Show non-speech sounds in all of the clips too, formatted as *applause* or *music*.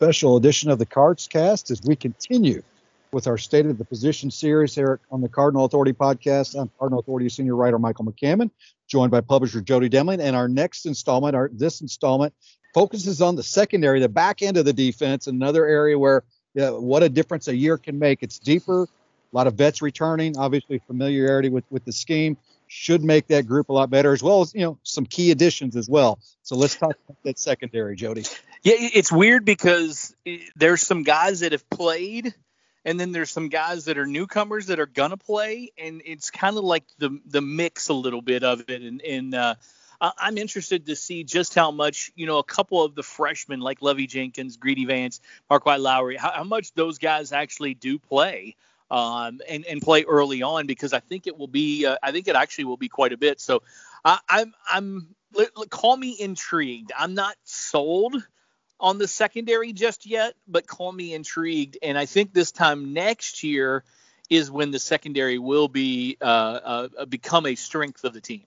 special edition of the Cards Cast as we continue with our State of the Position series here on the Cardinal Authority podcast. I'm Cardinal Authority senior writer Michael McCammon, joined by publisher Jody Demling. And our next installment, our this installment, focuses on the secondary, the back end of the defense, another area where yeah, what a difference a year can make. It's deeper, a lot of vets returning, obviously familiarity with with the scheme should make that group a lot better, as well as you know some key additions as well. So let's talk about that secondary, Jody. Yeah, it's weird because there's some guys that have played, and then there's some guys that are newcomers that are gonna play, and it's kind of like the the mix a little bit of it. And, and uh, I'm interested to see just how much you know a couple of the freshmen like Lovey Jenkins, Greedy Vance, Marquis Lowery, how, how much those guys actually do play. Um, and, and play early on because I think it will be uh, I think it actually will be quite a bit. So I, I'm I'm call me intrigued. I'm not sold on the secondary just yet, but call me intrigued. And I think this time next year is when the secondary will be uh, uh, become a strength of the team.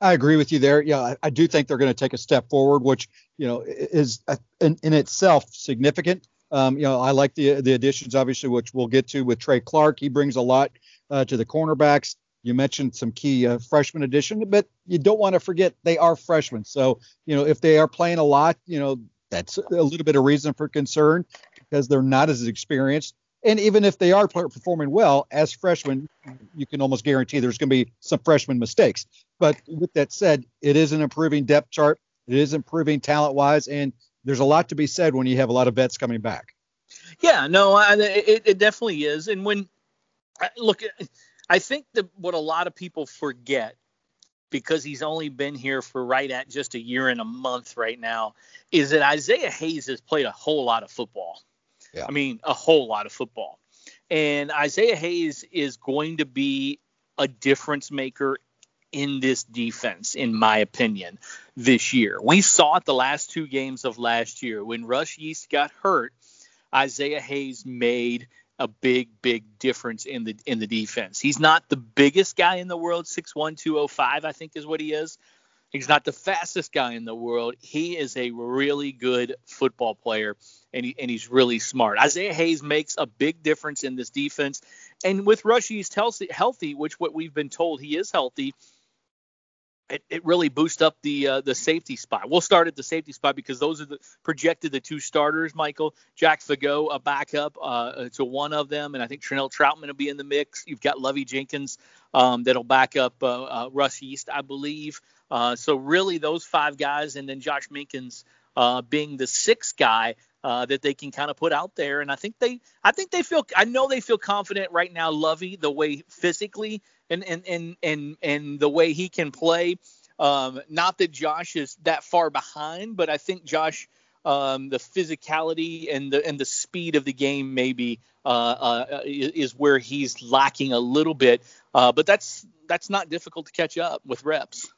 I agree with you there. Yeah, I, I do think they're going to take a step forward, which you know is uh, in, in itself significant. Um, you know, I like the the additions, obviously, which we'll get to with Trey Clark. He brings a lot uh, to the cornerbacks. You mentioned some key uh, freshman addition, but you don't want to forget they are freshmen. So, you know, if they are playing a lot, you know, that's a little bit of reason for concern because they're not as experienced. And even if they are performing well as freshmen, you can almost guarantee there's going to be some freshman mistakes. But with that said, it is an improving depth chart. It is improving talent wise, and there's a lot to be said when you have a lot of vets coming back. Yeah, no, I, it, it definitely is. And when look, I think that what a lot of people forget because he's only been here for right at just a year and a month right now, is that Isaiah Hayes has played a whole lot of football. Yeah. I mean, a whole lot of football. And Isaiah Hayes is going to be a difference maker in this defense, in my opinion, this year. We saw it the last two games of last year. When Russ Yeast got hurt, Isaiah Hayes made – a big, big difference in the in the defense. He's not the biggest guy in the world, 6'1", 205, I think is what he is. He's not the fastest guy in the world. He is a really good football player, and, he, and he's really smart. Isaiah Hayes makes a big difference in this defense. And with Russ Yeast healthy, healthy, which what we've been told he is healthy – it, it really boosts up the uh, the safety spot. We'll start at the safety spot because those are the projected the two starters. Michael Jack Fagot, a backup uh, to one of them, and I think Trenell Troutman will be in the mix. You've got Lovey Jenkins um, that'll back up uh, uh Russ Yeast, I believe. Uh, so really those five guys, and then Josh Minkins uh, being the sixth guy. That they can kind of put out there, and I think they, I think they feel, I know they feel confident right now. Lovey, the way physically and and and and and the way he can play. Um, not that Josh is that far behind, but I think Josh, um, the physicality and the and the speed of the game maybe uh, uh, is where he's lacking a little bit. Uh, but that's that's not difficult to catch up with reps.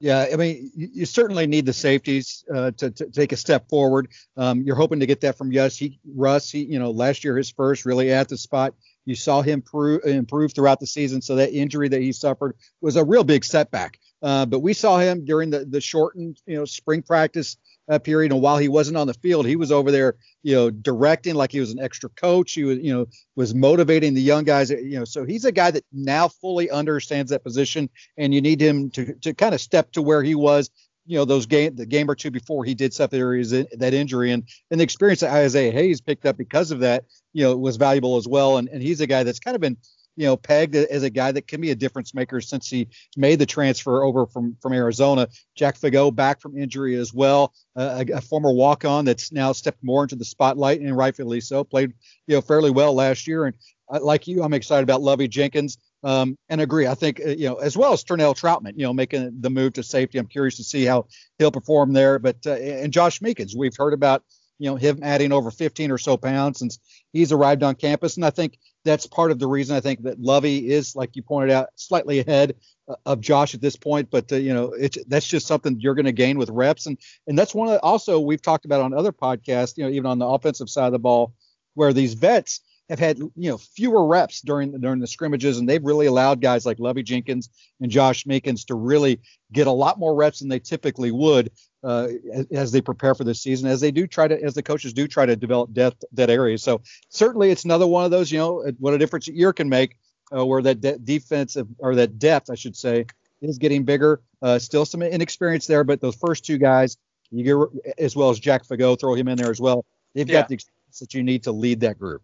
Yeah, I mean, you, you certainly need the safeties uh, to, to, take a step forward. Um, you're hoping to get that from Russ. He, Russ, he, you know, last year his first really at the spot. You saw him improve, throughout the season. So that injury that he suffered was a real big setback. Uh, but we saw him during the, the shortened, you know, spring practice uh, period. And while he wasn't on the field, he was over there, you know, directing like he was an extra coach. He was, you know, was motivating the young guys. You know, so he's a guy that now fully understands that position, and you need him to to kind of step to where he was you know those game the game or two before he did suffer that injury and and the experience that Isaiah Hayes picked up because of that you know was valuable as well and and he's a guy that's kind of been you know pegged as a guy that can be a difference maker since he made the transfer over from from Arizona. Jack Fagot back from injury as well, uh, a, a, former walk on that's now stepped more into the spotlight and rightfully so. Played you know fairly well last year and like you, I'm excited about Lovey Jenkins. Um, and agree. I think uh, you know as well as Trenell Troutman, you know, making the move to safety. I'm curious to see how he'll perform there. But uh, and Josh Minkins, we've heard about you know, him adding over 15 or so pounds since he's arrived on campus. And I think that's part of the reason I think that Lovey is, like you pointed out, slightly ahead uh, of Josh at this point. But uh, you know, it's that's just something you're going to gain with reps, and and that's one of the, also we've talked about on other podcasts. You know, even on the offensive side of the ball, where these vets have had you know fewer reps during the, during the scrimmages, and they've really allowed guys like Lovie Jenkins and Josh Minkins to really get a lot more reps than they typically would uh, as, as, they prepare for this season, as they do try to, as the coaches do try to develop depth that area. So certainly, it's another one of those, you know, what a difference a year can make, uh, where that de- defensive or that depth, I should say, is getting bigger. Uh, still some inexperience there, but those first two guys, you get as well as Jack Fagot, throw him in there as well. They've yeah. got the experience that you need to lead that group.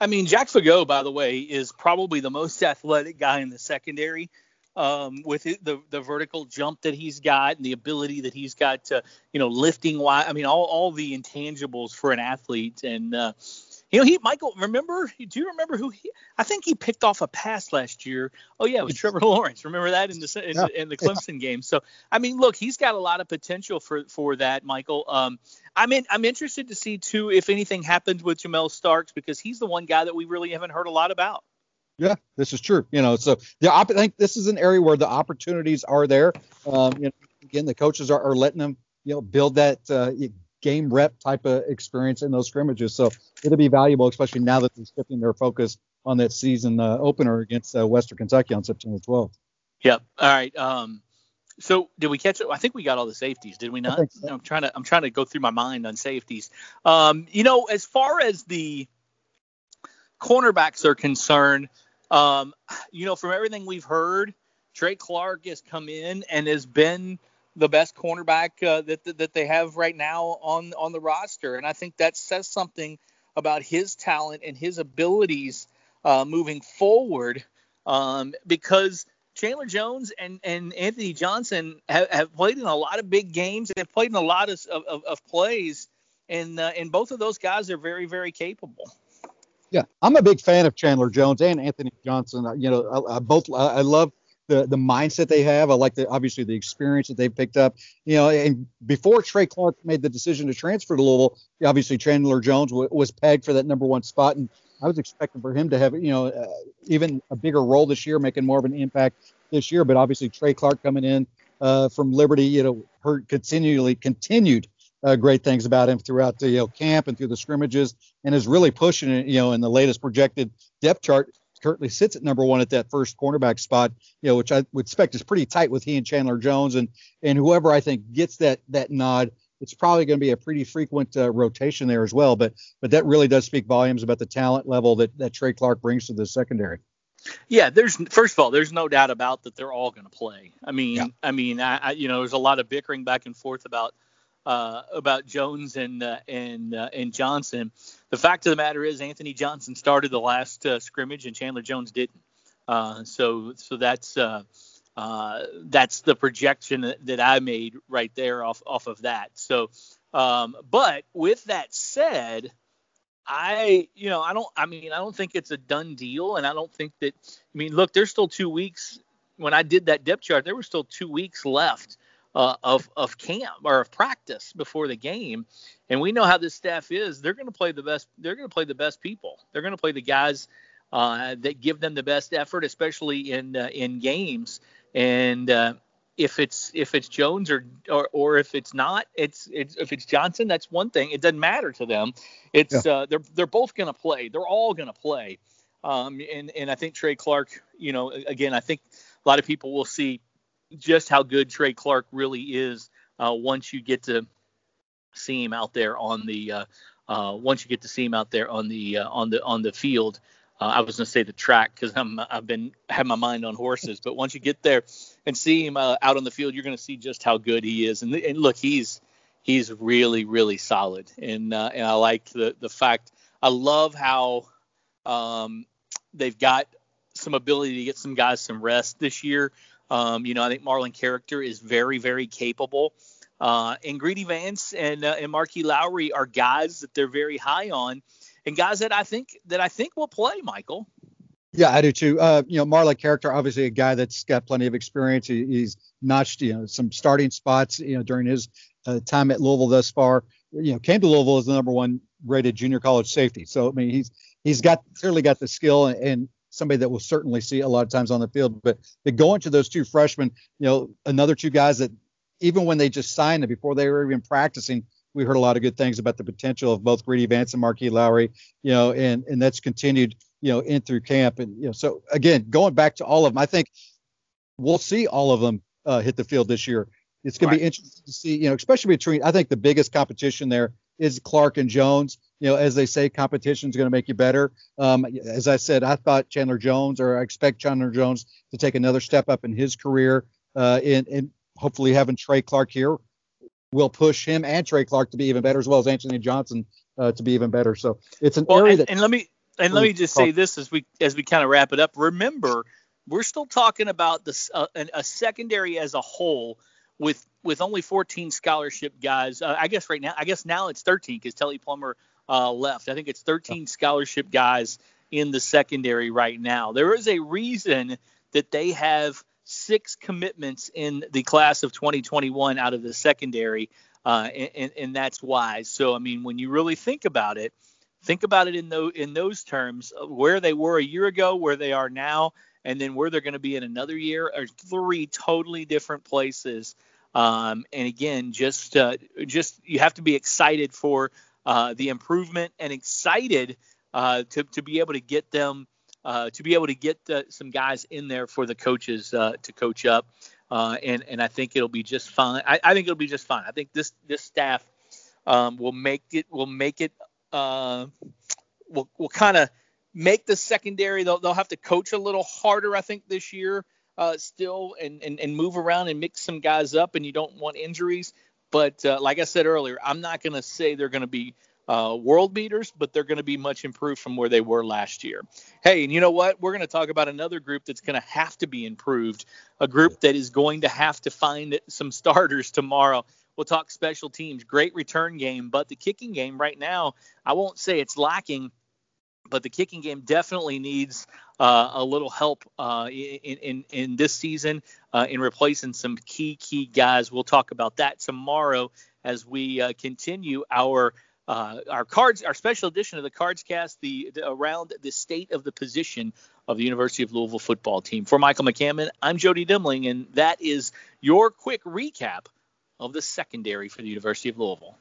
I mean, Jack Fagot, by the way, is probably the most *laughs* athletic guy in the secondary um, with the the vertical jump that he's got and the ability that he's got to you know lifting wide. I mean all all the intangibles for an athlete and. Uh, you know, he Michael. Remember? Do you remember who he? I think he picked off a pass last year. Oh yeah, it was Trevor Lawrence. Remember that in the in, yeah. in the Clemson game. So I mean, look, he's got a lot of potential for for that, Michael. Um, I'm in, I'm interested to see too if anything happens with Jamel Starks because he's the one guy that we really haven't heard a lot about. Yeah, this is true. You know, so the I think this is an area where the opportunities are there. Um, you know, again, the coaches are, are letting them, you know, build that uh, game rep type of experience in those scrimmages. So it'll be valuable, especially now that they're shifting their focus on that season uh, opener against uh, Western Kentucky on September 12th. Yep. All right. Um, so did we catch it? I think we got all the safeties, did we not? So. I'm trying to I'm trying to go through my mind on safeties. Um, you know, as far as the cornerbacks are concerned, um, you know, from everything we've heard, Trey Clark has come in and has been the best cornerback uh, that, that, they have right now on on the roster, and I think that says something about his talent and his abilities uh, moving forward. Um, because Chandler Jones and, and Anthony Johnson have, have, played in a lot of big games. They've played in a lot of, of, of plays, and uh, and both of those guys are very very capable. Yeah, I'm a big fan of Chandler Jones and Anthony Johnson. You know, I, I both I love the the mindset they have. I like the obviously the experience that they picked up. You know, and before Trey Clark made the decision to transfer to Louisville, obviously Chandler Jones w- was pegged for that number one spot, and I was expecting for him to have you know uh, even a bigger role this year, making more of an impact this year. But obviously Trey Clark coming in uh, from Liberty, you know, heard continually continued uh, great things about him throughout the you know, camp and through the scrimmages, and is really pushing it. You know, in the latest projected depth chart, currently sits at number one at that first cornerback spot. You know, which I would expect is pretty tight with he and Chandler Jones, and and whoever I think gets that that nod. It's probably going to be a pretty frequent uh, rotation there as well, but but that really does speak volumes about the talent level that, that Trey Clark brings to the secondary. Yeah, there's first of all, there's no doubt about that they're all going to play. I mean, yeah. I mean, I, I, you know, there's a lot of bickering back and forth about uh, about Jones and uh, and uh, and Johnson. The fact of the matter is, Anthony Johnson started the last uh, scrimmage and Chandler Jones didn't. Uh, so so that's uh, that's the projection that, that, I made right there off off of that. So, um, but with that said, I you know I don't I mean I don't think it's a done deal, and I don't think that I mean look, there's still two weeks. When I did that depth chart, there were still two weeks left uh, of of camp or of practice before the game, and we know how this staff is. They're going to play the best. They're going to play the best people. They're going to play the guys uh, that give them the best effort, especially in uh, in games. And uh, if it's if it's Jones or, or or if it's not, it's it's if it's Johnson, that's one thing. It doesn't matter to them. It's yeah. uh, they're they're both going to play. They're all going to play. Um, and and I think Trey Clark, you know, again, I think a lot of people will see just how good Trey Clark really is uh, once you get to see him out there on the uh, uh, once you get to see him out there on the uh, on the on the field. Uh, I was gonna say the track because I'm I've been have my mind on horses, but once you get there and see him uh, out on the field, you're gonna see just how good he is. And, and look, he's he's really really solid, and and I like the the fact I love how um, they've got some ability to get some guys some rest this year. Um, you know, I think Marlon Character is very, very capable. Uh, and Greedy Vance and uh, and Marquis Lowry are guys that they're very high on, and guys that I think that I think will play. Michael. Yeah, I do too. Uh, you know, Marlon Character, obviously a guy that's got plenty of experience. He, he's notched you know some starting spots you know during his uh, time at Louisville thus far. you know, came to Louisville as the number one rated junior college safety. So I mean, he's he's got clearly got the skill and, and somebody that we'll certainly see a lot of times on the field. But to go into those two freshmen, you know, another two guys that even when they just signed it before they were even practicing, we heard a lot of good things about the potential of both Greedy Vance and Marquis Lowry, you know, and and that's continued, you know, in through camp. And you know, so again, going back to all of them, I think we'll see all of them uh, hit the field this year. It's going right. to be interesting to see, you know, especially between. I think the biggest competition there is Clark and Jones. You know, as they say, competition is going to make you better. Um, as I said, I thought Chandler Jones, or I expect Chandler Jones to take another step up in his career, uh, in, in hopefully having Trey Clark here will push him and Trey Clark to be even better, as well as Anthony Johnson uh, to be even better. So it's an well, area and, that. And let me and let me just say this as we as we kind of wrap it up. Remember, we're still talking about this uh, a secondary as a whole with with only 14 scholarship guys. Uh, I guess right now, I guess now it's 13 because Telly Plummer uh, left. I think it's 13 scholarship guys in the secondary right now. There is a reason that they have six commitments in the class of 2021 out of the secondary, uh, and, and, that's why. So, I mean, when you really think about it, think about it in those in those terms, where they were a year ago, where they are now, and then where they're going to be in another year are three totally different places. Um, and again, just uh, just you have to be excited for uh, the improvement and excited uh, to to be able to get them uh, to be able to get some guys in there for the coaches uh, to coach up. Uh, and and I think it'll be just fine. I, I, think it'll be just fine. I think this this staff um, will make it will make it uh, will will kind of make the secondary. They'll they'll have to coach a little harder. I think this year uh, still and, and and move around and mix some guys up. And you don't want injuries. But uh, like I said earlier, I'm not going to say they're going to be uh, world beaters, but they're going to be much improved from where they were last year. Hey, and you know what? We're going to talk about another group that's going to have to be improved, a group that is going to have to find *laughs* some starters tomorrow. We'll talk special teams, great return game, but the kicking game right now, I won't say it's lacking, but the kicking game definitely needs uh, a little help uh, in, in, in this season uh, in replacing some key key guys. We'll talk about that tomorrow as we uh, continue our uh, our cards, our special edition of the Cards Cast, the, the, around the state of the position of the University of Louisville football team. For Michael McCammon, I'm Jody Demling, and that is your quick recap of the secondary for the University of Louisville.